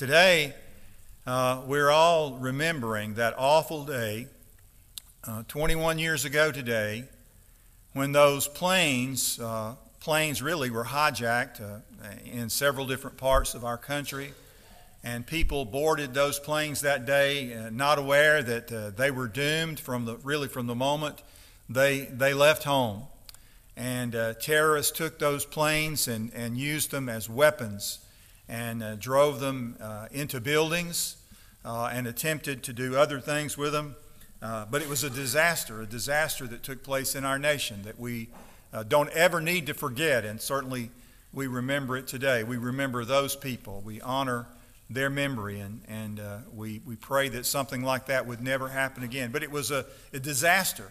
Today, uh, we're all remembering that awful day, uh, 21 years ago today, when those planes, uh, planes really were hijacked uh, in several different parts of our country. And people boarded those planes that day, uh, not aware that uh, they were doomed from the really from the moment they they left home. And terrorists took those planes and, and used them as weapons and uh, drove them uh, into buildings uh, and attempted to do other things with them. Uh, but it was a disaster, a disaster that took place in our nation that we uh, don't ever need to forget, and certainly we remember it today. We remember those people. We honor their memory, and, and uh, we, we pray that something like that would never happen again. But it was a, a disaster.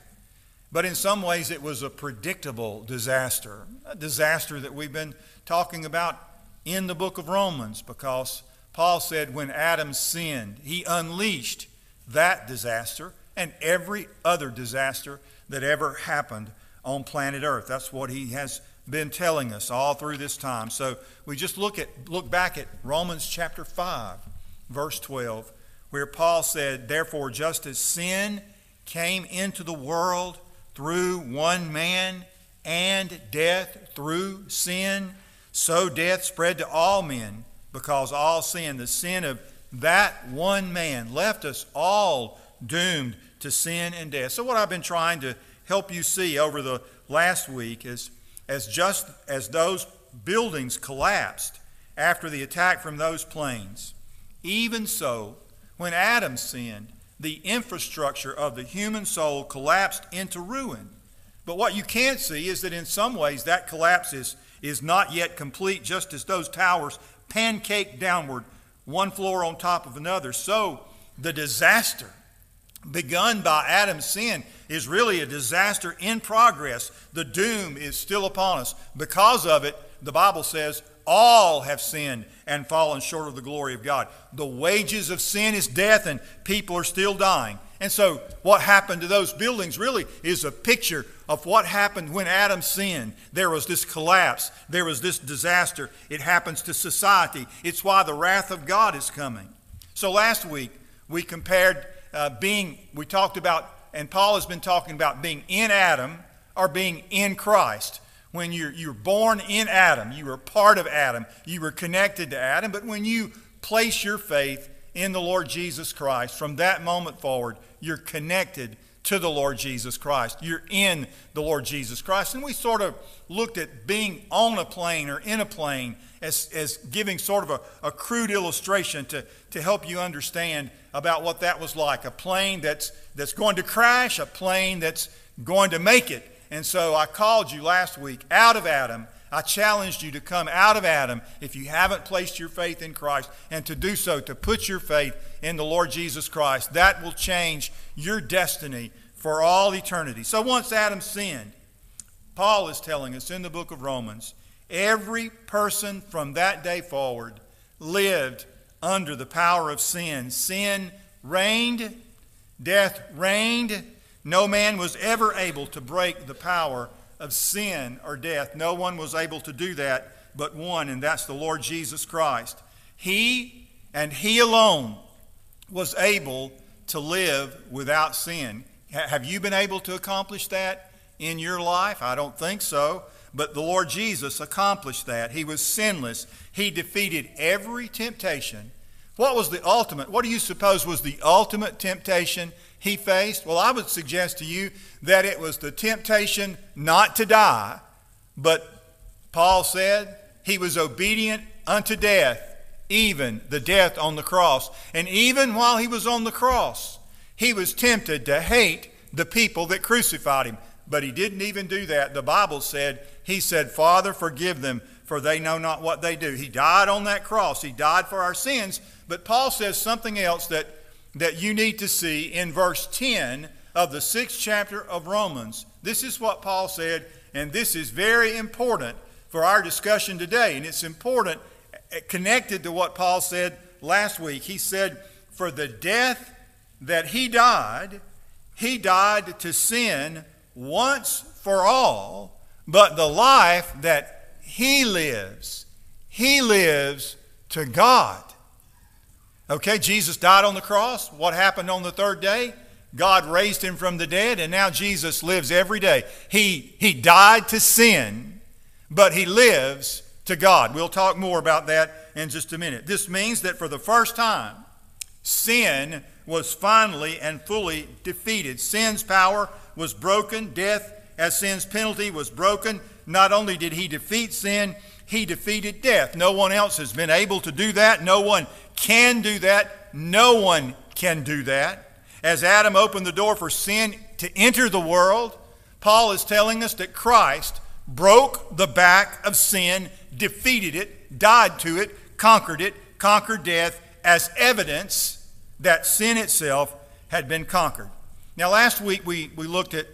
But in some ways, it was a predictable disaster, a disaster that we've been talking about in the book of Romans because Paul said when Adam sinned, he unleashed that disaster and every other disaster that ever happened on planet Earth. That's what he has been telling us all through this time. So we just look at look back at Romans chapter 5, verse 12, where Paul said, "Therefore just as sin came into the world through one man and death through sin, so death spread to all men because all sin, the sin of that one man, left us all doomed to sin and death. So, what I've been trying to help you see over the last week is as just as those buildings collapsed after the attack from those planes, even so, when Adam sinned, the infrastructure of the human soul collapsed into ruin. But what you can't see is that in some ways that collapse is is not yet complete, just as those towers pancake downward, one floor on top of another. So the disaster begun by Adam's sin is really a disaster in progress. The doom is still upon us. Because of it, the Bible says, all have sinned and fallen short of the glory of God. The wages of sin is death, and people are still dying. And so, what happened to those buildings really is a picture of what happened when Adam sinned. There was this collapse, there was this disaster. It happens to society. It's why the wrath of God is coming. So, last week, we compared uh, being, we talked about, and Paul has been talking about being in Adam or being in Christ. When you're, you're born in Adam, you were part of Adam, you were connected to Adam, but when you place your faith in the Lord Jesus Christ, from that moment forward, you're connected to the Lord Jesus Christ. You're in the Lord Jesus Christ. And we sort of looked at being on a plane or in a plane as, as giving sort of a, a crude illustration to, to help you understand about what that was like. A plane that's, that's going to crash, a plane that's going to make it. And so I called you last week out of Adam I challenged you to come out of Adam if you haven't placed your faith in Christ and to do so, to put your faith in the Lord Jesus Christ. That will change your destiny for all eternity. So once Adam sinned, Paul is telling us in the book of Romans, every person from that day forward lived under the power of sin. Sin reigned, death reigned. No man was ever able to break the power of sin or death. No one was able to do that but one, and that's the Lord Jesus Christ. He and He alone was able to live without sin. Have you been able to accomplish that in your life? I don't think so. But the Lord Jesus accomplished that. He was sinless. He defeated every temptation. What was the ultimate? What do you suppose was the ultimate temptation he faced? Well, I would suggest to you that it was the temptation not to die, but Paul said he was obedient unto death, even the death on the cross. And even while he was on the cross, he was tempted to hate the people that crucified him. But he didn't even do that. The Bible said, He said, Father, forgive them, for they know not what they do. He died on that cross. He died for our sins. But Paul says something else that that you need to see in verse 10 of the sixth chapter of Romans. This is what Paul said, and this is very important for our discussion today. And it's important eh, connected to what Paul said last week. He said, For the death that he died, he died to sin once for all, but the life that he lives, he lives to God. Okay, Jesus died on the cross. What happened on the third day? God raised him from the dead, and now Jesus lives every day. He, he died to sin, but he lives to God. We'll talk more about that in just a minute. This means that for the first time, sin was finally and fully defeated. Sin's power was broken, death as sin's penalty was broken. Not only did he defeat sin, he defeated death. No one else has been able to do that. No one can do that. No one can do that. As Adam opened the door for sin to enter the world, Paul is telling us that Christ broke the back of sin, defeated it, died to it, conquered it, conquered death as evidence that sin itself had been conquered. Now, last week we, we looked at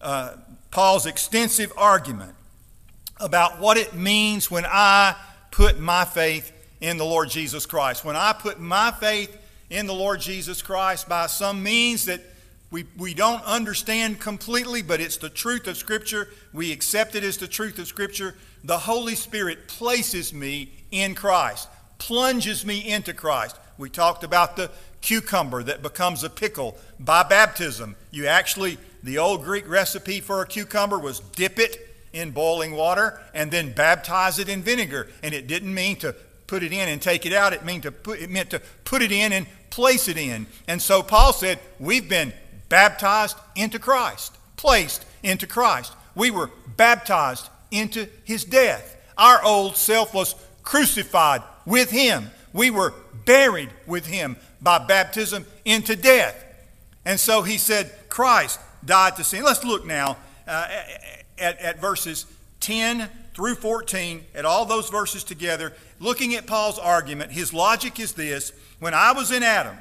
uh, Paul's extensive argument about what it means when I put my faith in the Lord Jesus Christ. When I put my faith in the Lord Jesus Christ by some means that we, we don't understand completely, but it's the truth of Scripture. We accept it as the truth of Scripture. The Holy Spirit places me in Christ, plunges me into Christ. We talked about the cucumber that becomes a pickle by baptism. You actually, the old Greek recipe for a cucumber was dip it in boiling water and then baptize it in vinegar. And it didn't mean to put it in and take it out. It meant to put, it meant to put it in and place it in. And so Paul said, We've been baptized into Christ, placed into Christ. We were baptized into his death. Our old self was crucified with him. We were buried with him by baptism into death. And so he said, Christ died to sin. Let's look now uh, at, at verses 10 through 14, at all those verses together, looking at Paul's argument. His logic is this when I was in Adam,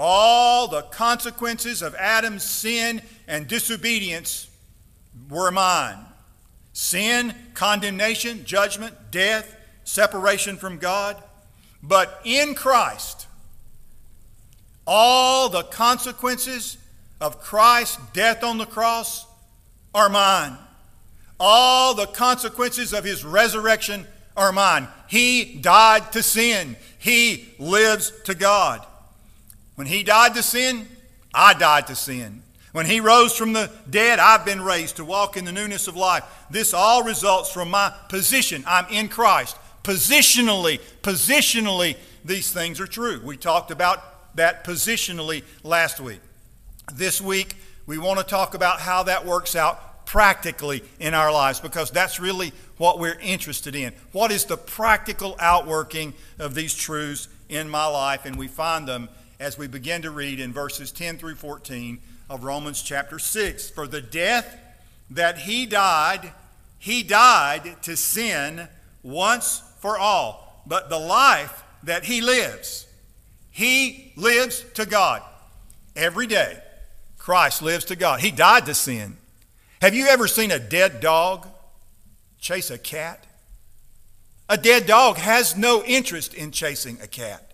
all the consequences of Adam's sin and disobedience were mine sin, condemnation, judgment, death, separation from God. But in Christ, all the consequences of Christ's death on the cross are mine. All the consequences of his resurrection are mine. He died to sin, he lives to God. When he died to sin, I died to sin. When he rose from the dead, I've been raised to walk in the newness of life. This all results from my position. I'm in Christ. Positionally, positionally, these things are true. We talked about that positionally last week. This week, we want to talk about how that works out practically in our lives because that's really what we're interested in. What is the practical outworking of these truths in my life? And we find them as we begin to read in verses 10 through 14 of Romans chapter 6. For the death that he died, he died to sin once for all. But the life that he lives, he lives to God every day. Christ lives to God. He died to sin. Have you ever seen a dead dog chase a cat? A dead dog has no interest in chasing a cat.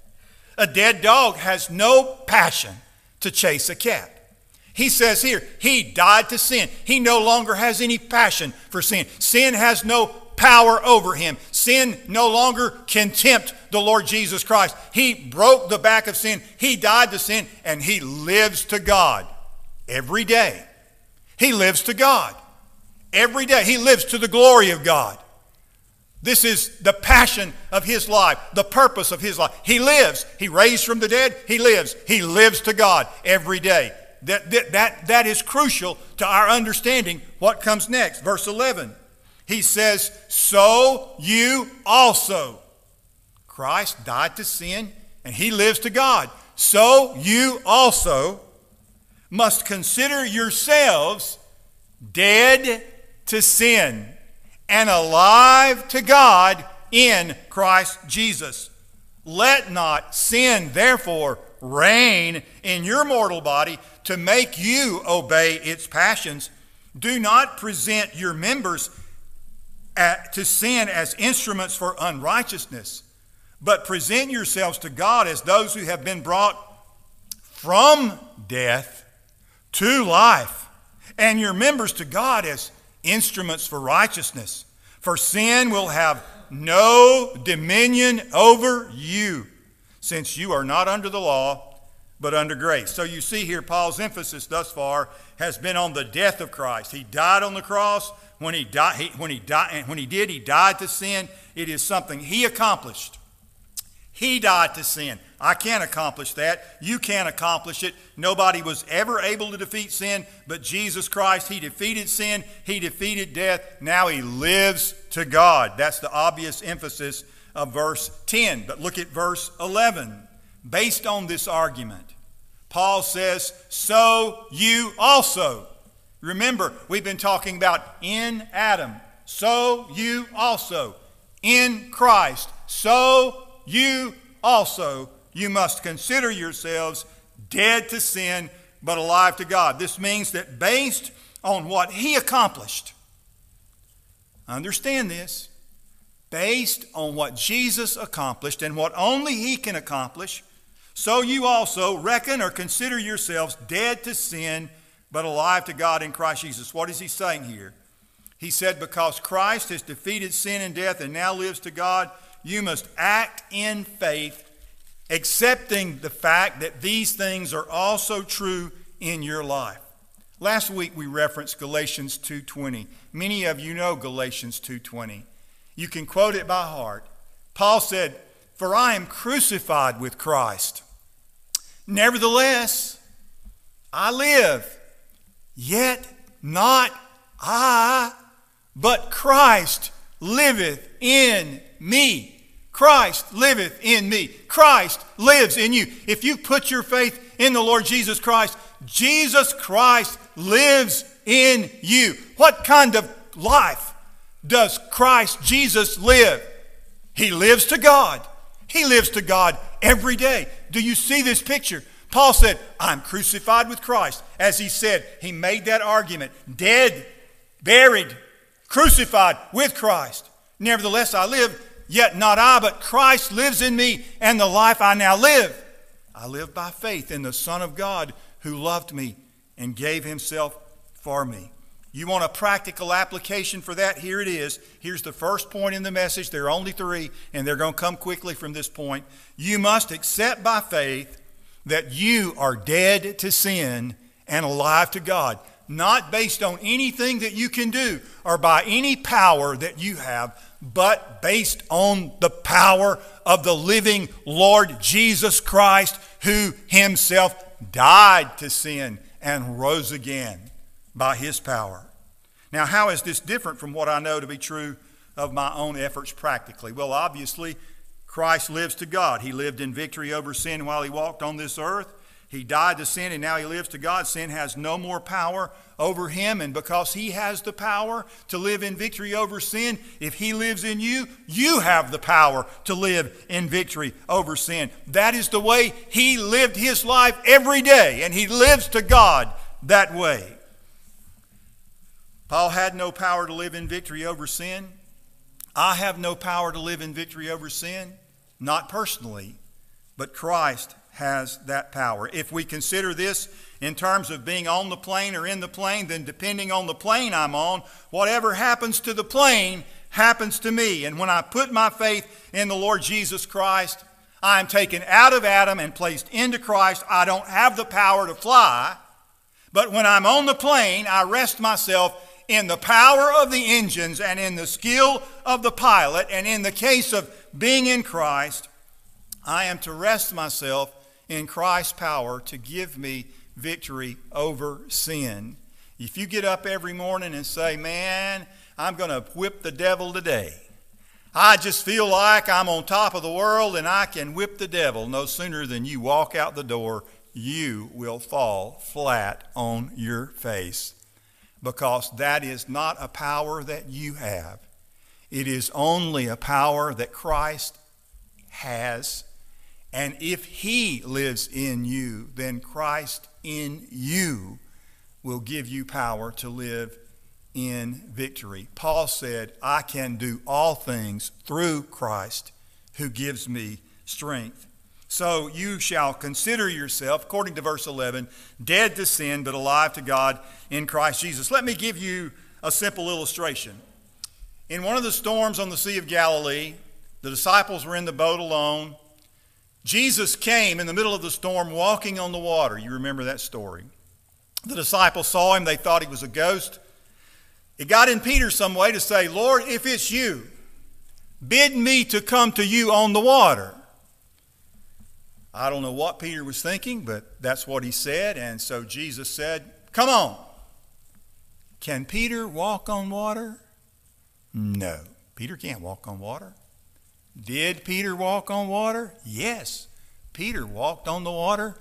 A dead dog has no passion to chase a cat. He says here, he died to sin. He no longer has any passion for sin. Sin has no power over him. Sin no longer can tempt the Lord Jesus Christ. He broke the back of sin. He died to sin, and he lives to God every day. He lives to God every day. He lives to the glory of God. This is the passion of his life, the purpose of his life. He lives. He raised from the dead. He lives. He lives to God every day. That, that, that, that is crucial to our understanding what comes next. Verse 11. He says, So you also. Christ died to sin and he lives to God. So you also must consider yourselves dead to sin and alive to God in Christ Jesus. Let not sin, therefore, reign in your mortal body to make you obey its passions. Do not present your members at, to sin as instruments for unrighteousness, but present yourselves to God as those who have been brought from death to life, and your members to God as instruments for righteousness. For sin will have no dominion over you, since you are not under the law, but under grace. So you see here, Paul's emphasis thus far has been on the death of Christ. He died on the cross. When he, died, he, when, he died, when he did, he died to sin. It is something he accomplished. He died to sin. I can't accomplish that. You can't accomplish it. Nobody was ever able to defeat sin but Jesus Christ. He defeated sin, He defeated death. Now He lives to God. That's the obvious emphasis of verse 10. But look at verse 11. Based on this argument, Paul says, So you also. Remember, we've been talking about in Adam. So you also. In Christ. So you also. You must consider yourselves dead to sin, but alive to God. This means that based on what he accomplished, understand this, based on what Jesus accomplished and what only He can accomplish, so you also reckon or consider yourselves dead to sin, but alive to God in Christ Jesus. What is He saying here? He said, Because Christ has defeated sin and death and now lives to God, you must act in faith, accepting the fact that these things are also true in your life. Last week we referenced Galatians 2:20. Many of you know Galatians 2:20. You can quote it by heart. Paul said, For I am crucified with Christ. Nevertheless, I live, yet not I, but Christ liveth in me. Christ liveth in me. Christ lives in you. If you put your faith in the Lord Jesus Christ, Jesus Christ lives in you. What kind of life does Christ Jesus live? He lives to God. He lives to God every day. Do you see this picture? Paul said, I'm crucified with Christ. As he said, he made that argument dead, buried, crucified with Christ. Nevertheless, I live, yet not I, but Christ lives in me, and the life I now live, I live by faith in the Son of God who loved me and gave himself for me. You want a practical application for that? Here it is. Here's the first point in the message. There are only three, and they're going to come quickly from this point. You must accept by faith that you are dead to sin and alive to God, not based on anything that you can do or by any power that you have, but based on the power of the living Lord Jesus Christ, who himself died to sin and rose again by his power. Now, how is this different from what I know to be true of my own efforts practically? Well, obviously, Christ lives to God. He lived in victory over sin while he walked on this earth. He died to sin and now he lives to God. Sin has no more power over him. And because he has the power to live in victory over sin, if he lives in you, you have the power to live in victory over sin. That is the way he lived his life every day. And he lives to God that way. Paul had no power to live in victory over sin. I have no power to live in victory over sin, not personally, but Christ has that power. If we consider this in terms of being on the plane or in the plane, then depending on the plane I'm on, whatever happens to the plane happens to me. And when I put my faith in the Lord Jesus Christ, I am taken out of Adam and placed into Christ. I don't have the power to fly, but when I'm on the plane, I rest myself in the power of the engines and in the skill of the pilot, and in the case of being in Christ, I am to rest myself in Christ's power to give me victory over sin. If you get up every morning and say, Man, I'm going to whip the devil today. I just feel like I'm on top of the world and I can whip the devil. No sooner than you walk out the door, you will fall flat on your face because that is not a power that you have. It is only a power that Christ has. And if He lives in you, then Christ in you will give you power to live in victory. Paul said, I can do all things through Christ who gives me strength. So you shall consider yourself, according to verse 11, dead to sin, but alive to God in Christ Jesus. Let me give you a simple illustration. In one of the storms on the Sea of Galilee, the disciples were in the boat alone. Jesus came in the middle of the storm walking on the water. You remember that story. The disciples saw him, they thought he was a ghost. It got in Peter some way to say, Lord, if it's you, bid me to come to you on the water. I don't know what Peter was thinking, but that's what he said. And so Jesus said, Come on. Can Peter walk on water? No. Peter can't walk on water. Did Peter walk on water? Yes. Peter walked on the water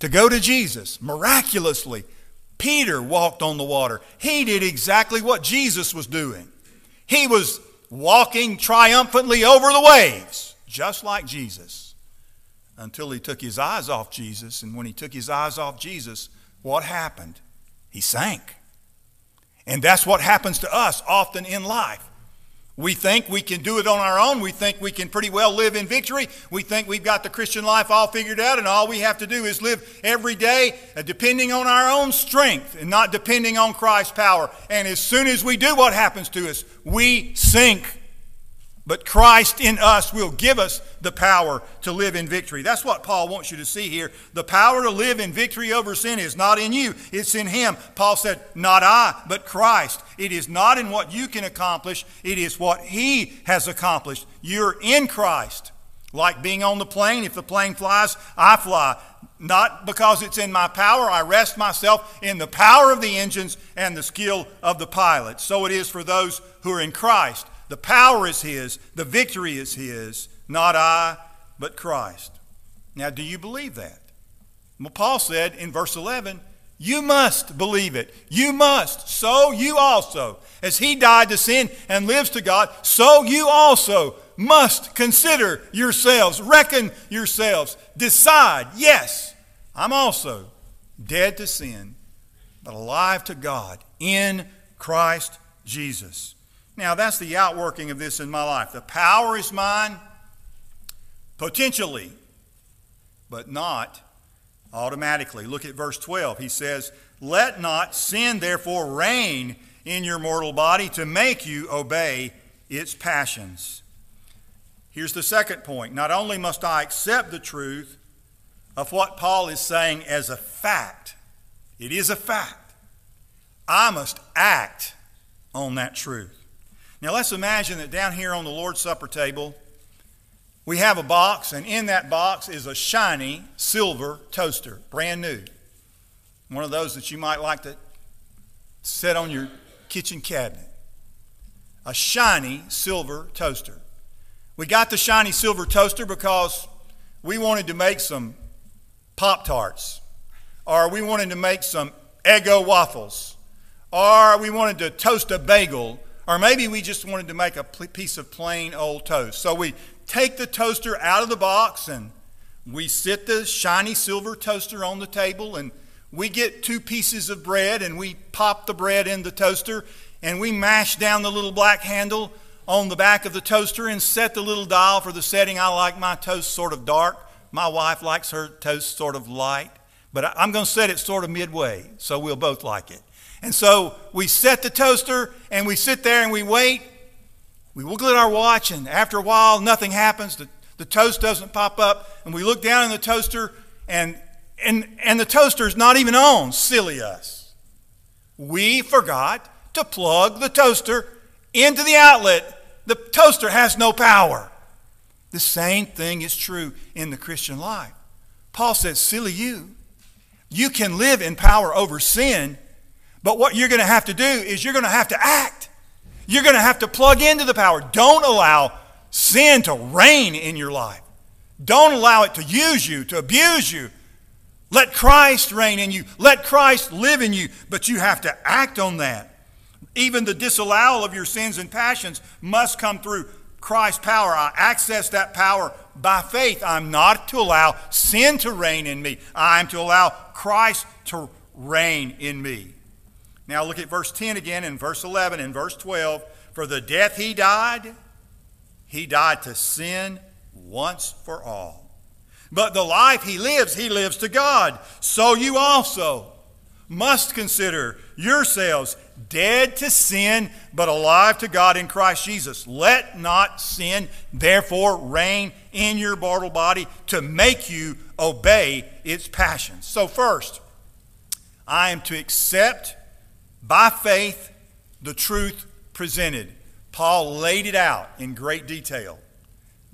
to go to Jesus miraculously. Peter walked on the water. He did exactly what Jesus was doing. He was walking triumphantly over the waves, just like Jesus, until he took his eyes off Jesus. And when he took his eyes off Jesus, what happened? He sank. And that's what happens to us often in life. We think we can do it on our own. We think we can pretty well live in victory. We think we've got the Christian life all figured out, and all we have to do is live every day uh, depending on our own strength and not depending on Christ's power. And as soon as we do, what happens to us? We sink. But Christ in us will give us the power to live in victory. That's what Paul wants you to see here. The power to live in victory over sin is not in you, it's in Him. Paul said, Not I, but Christ. It is not in what you can accomplish, it is what He has accomplished. You're in Christ. Like being on the plane, if the plane flies, I fly. Not because it's in my power, I rest myself in the power of the engines and the skill of the pilot. So it is for those who are in Christ. The power is His, the victory is His, not I, but Christ. Now, do you believe that? Well, Paul said in verse 11, You must believe it. You must. So you also, as He died to sin and lives to God, so you also must consider yourselves, reckon yourselves, decide, yes, I'm also dead to sin, but alive to God in Christ Jesus. Now, that's the outworking of this in my life. The power is mine, potentially, but not automatically. Look at verse 12. He says, Let not sin therefore reign in your mortal body to make you obey its passions. Here's the second point. Not only must I accept the truth of what Paul is saying as a fact, it is a fact, I must act on that truth. Now let's imagine that down here on the Lord's Supper table, we have a box, and in that box is a shiny silver toaster, brand new. One of those that you might like to set on your kitchen cabinet. A shiny silver toaster. We got the shiny silver toaster because we wanted to make some Pop Tarts, or we wanted to make some Eggo waffles, or we wanted to toast a bagel or maybe we just wanted to make a piece of plain old toast. So we take the toaster out of the box and we sit the shiny silver toaster on the table and we get two pieces of bread and we pop the bread in the toaster and we mash down the little black handle on the back of the toaster and set the little dial for the setting. I like my toast sort of dark. My wife likes her toast sort of light. But I'm going to set it sort of midway so we'll both like it. And so we set the toaster and we sit there and we wait. We look at our watch, and after a while, nothing happens. The, the toast doesn't pop up. And we look down in the toaster, and, and, and the toaster's not even on. Silly us. We forgot to plug the toaster into the outlet. The toaster has no power. The same thing is true in the Christian life. Paul says, Silly you. You can live in power over sin but what you're going to have to do is you're going to have to act. You're going to have to plug into the power. Don't allow sin to reign in your life. Don't allow it to use you, to abuse you. Let Christ reign in you. Let Christ live in you. But you have to act on that. Even the disallowal of your sins and passions must come through Christ's power. I access that power by faith. I'm not to allow sin to reign in me. I'm to allow Christ to reign in me. Now look at verse 10 again and verse 11 and verse 12. For the death he died, he died to sin once for all. But the life he lives, he lives to God. So you also must consider yourselves dead to sin, but alive to God in Christ Jesus. Let not sin, therefore, reign in your mortal body to make you obey its passions. So, first, I am to accept by faith the truth presented. Paul laid it out in great detail.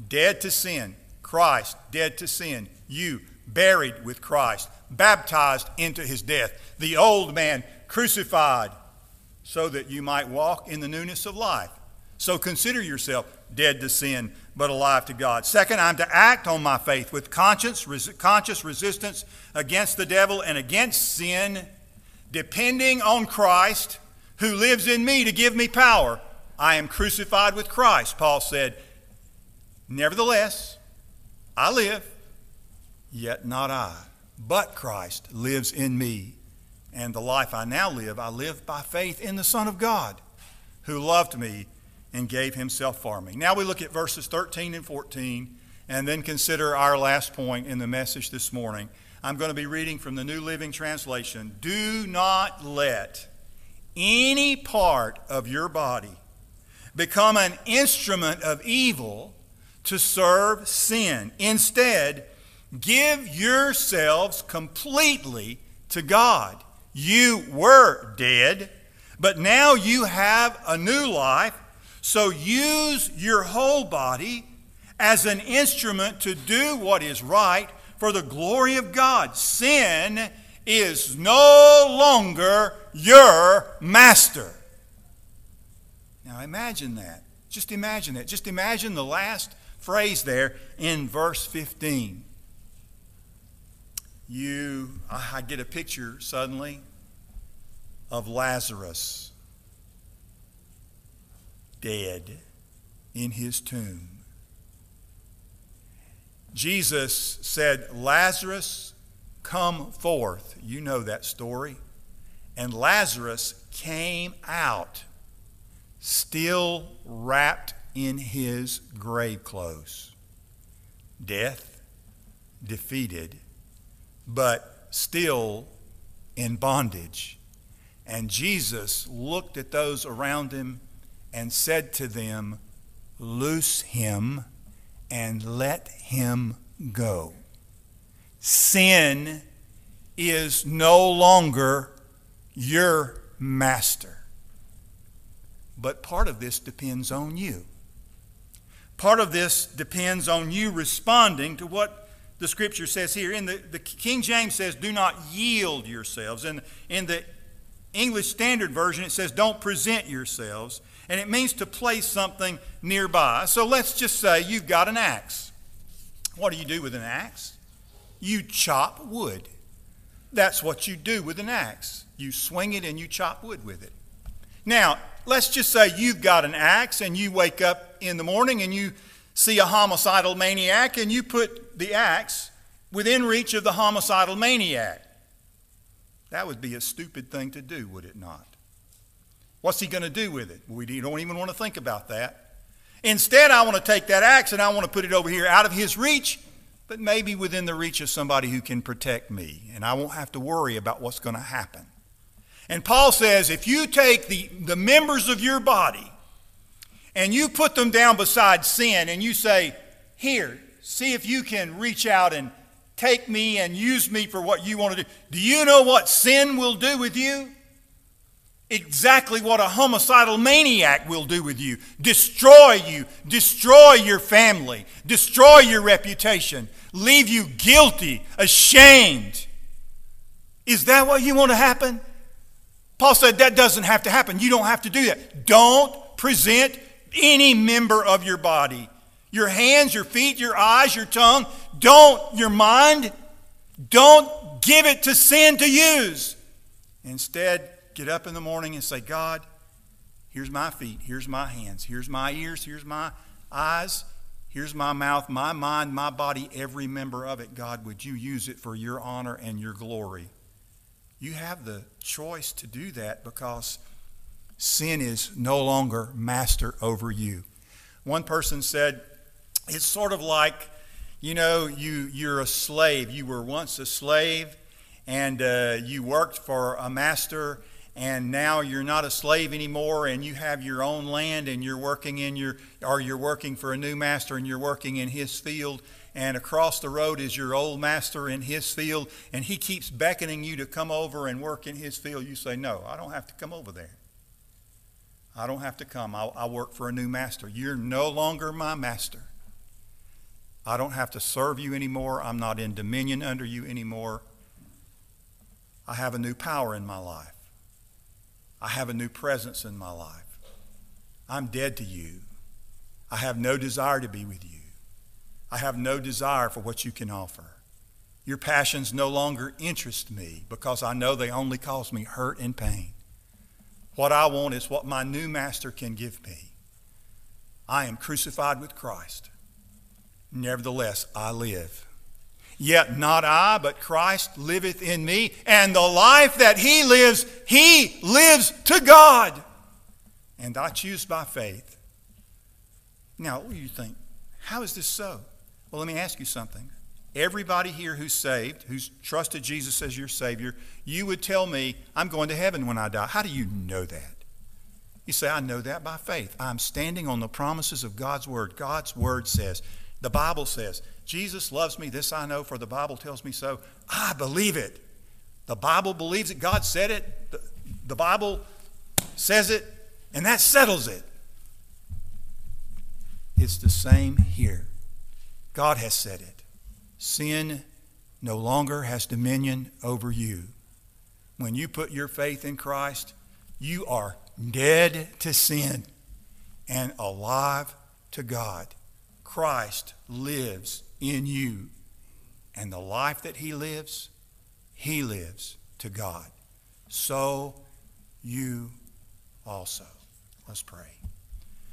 Dead to sin, Christ, dead to sin. You, buried with Christ, baptized into his death. The old man crucified so that you might walk in the newness of life. So consider yourself dead to sin, but alive to God. Second, I'm to act on my faith with conscience, res- conscious resistance against the devil and against sin, depending on Christ who lives in me to give me power. I am crucified with Christ, Paul said. Nevertheless, I live, yet not I, but Christ lives in me. And the life I now live, I live by faith in the Son of God, who loved me and gave himself for me. Now we look at verses 13 and 14 and then consider our last point in the message this morning. I'm going to be reading from the New Living Translation. Do not let any part of your body become an instrument of evil to serve sin. Instead, give yourselves completely to God. You were dead, but now you have a new life so use your whole body as an instrument to do what is right for the glory of God. Sin is no longer your master. Now imagine that. Just imagine that. Just imagine the last phrase there in verse 15. You, I get a picture suddenly of Lazarus dead in his tomb. Jesus said, Lazarus, come forth. You know that story. And Lazarus came out, still wrapped in his grave clothes. Death defeated, but still in bondage. And Jesus looked at those around him and said to them, Loose him and let him go. Sin is no longer your master. But part of this depends on you. Part of this depends on you responding to what the scripture says here. In the, the King James says, do not yield yourselves. And in the English Standard Version, it says, don't present yourselves and it means to place something nearby. So let's just say you've got an axe. What do you do with an axe? You chop wood. That's what you do with an axe. You swing it and you chop wood with it. Now, let's just say you've got an axe and you wake up in the morning and you see a homicidal maniac and you put the axe within reach of the homicidal maniac. That would be a stupid thing to do, would it not? What's he going to do with it? We don't even want to think about that. Instead, I want to take that axe and I want to put it over here out of his reach, but maybe within the reach of somebody who can protect me, and I won't have to worry about what's going to happen. And Paul says if you take the, the members of your body and you put them down beside sin and you say, Here, see if you can reach out and take me and use me for what you want to do. Do you know what sin will do with you? Exactly what a homicidal maniac will do with you destroy you, destroy your family, destroy your reputation, leave you guilty, ashamed. Is that what you want to happen? Paul said that doesn't have to happen. You don't have to do that. Don't present any member of your body your hands, your feet, your eyes, your tongue. Don't, your mind, don't give it to sin to use. Instead, get up in the morning and say, God, here's my feet, here's my hands, here's my ears, here's my eyes, here's my mouth, my mind, my body, every member of it. God, would you use it for your honor and your glory? You have the choice to do that because sin is no longer master over you. One person said, it's sort of like, you know, you, you're a slave. You were once a slave and uh, you worked for a master and now you're not a slave anymore and you have your own land and you're working in your or you're working for a new master and you're working in his field and across the road is your old master in his field and he keeps beckoning you to come over and work in his field you say no i don't have to come over there. I don't have to come. I, I work for a new master. You're no longer my master. I don't have to serve you anymore. I'm not in dominion under you anymore. I have a new power in my life I have a new presence in my life. I'm dead to you. I have no desire to be with you. I have no desire for what you can offer. Your passions no longer interest me because I know they only cause me hurt and pain. What I want is what my new master can give me. I am crucified with Christ. Nevertheless, I live. Yet not I, but Christ liveth in me, and the life that he lives, he lives to God. And I choose by faith. Now, what do you think? How is this so? Well, let me ask you something. Everybody here who's saved, who's trusted Jesus as your Savior, you would tell me, I'm going to heaven when I die. How do you know that? You say, I know that by faith. I'm standing on the promises of God's Word. God's Word says, the Bible says, Jesus loves me, this I know, for the Bible tells me so. I believe it. The Bible believes it. God said it. The, the Bible says it, and that settles it. It's the same here. God has said it. Sin no longer has dominion over you. When you put your faith in Christ, you are dead to sin and alive to God. Christ lives in you. And the life that he lives, he lives to God. So you also. Let's pray.